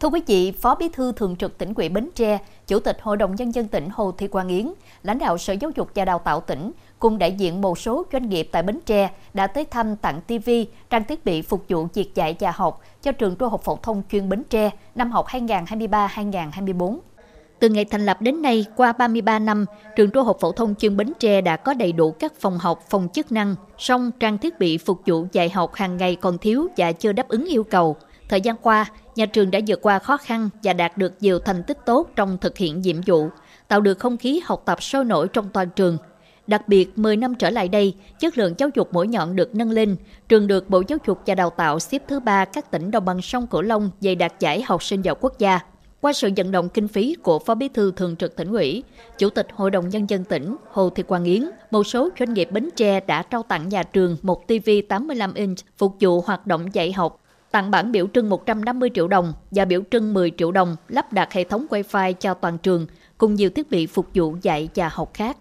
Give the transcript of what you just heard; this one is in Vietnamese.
Thưa quý vị, Phó Bí thư Thường trực tỉnh ủy Bến Tre, Chủ tịch Hội đồng Nhân dân tỉnh Hồ Thị Quang Yến, lãnh đạo Sở Giáo dục và Đào tạo tỉnh, cùng đại diện một số doanh nghiệp tại Bến Tre đã tới thăm tặng TV, trang thiết bị phục vụ việc dạy và học cho trường Trung học phổ thông chuyên Bến Tre năm học 2023-2024. Từ ngày thành lập đến nay, qua 33 năm, trường Trung học phổ thông chuyên Bến Tre đã có đầy đủ các phòng học, phòng chức năng, song trang thiết bị phục vụ dạy học hàng ngày còn thiếu và chưa đáp ứng yêu cầu. Thời gian qua, nhà trường đã vượt qua khó khăn và đạt được nhiều thành tích tốt trong thực hiện nhiệm vụ, tạo được không khí học tập sôi nổi trong toàn trường. Đặc biệt, 10 năm trở lại đây, chất lượng giáo dục mỗi nhọn được nâng lên. Trường được Bộ Giáo dục và Đào tạo xếp thứ ba các tỉnh đồng bằng sông Cửu Long về đạt giải học sinh giỏi quốc gia. Qua sự vận động kinh phí của Phó Bí thư Thường trực tỉnh ủy, Chủ tịch Hội đồng Nhân dân tỉnh Hồ Thị Quang Yến, một số doanh nghiệp Bến Tre đã trao tặng nhà trường một TV 85 inch phục vụ hoạt động dạy học tặng bản biểu trưng 150 triệu đồng và biểu trưng 10 triệu đồng lắp đặt hệ thống wifi cho toàn trường, cùng nhiều thiết bị phục vụ dạy và học khác.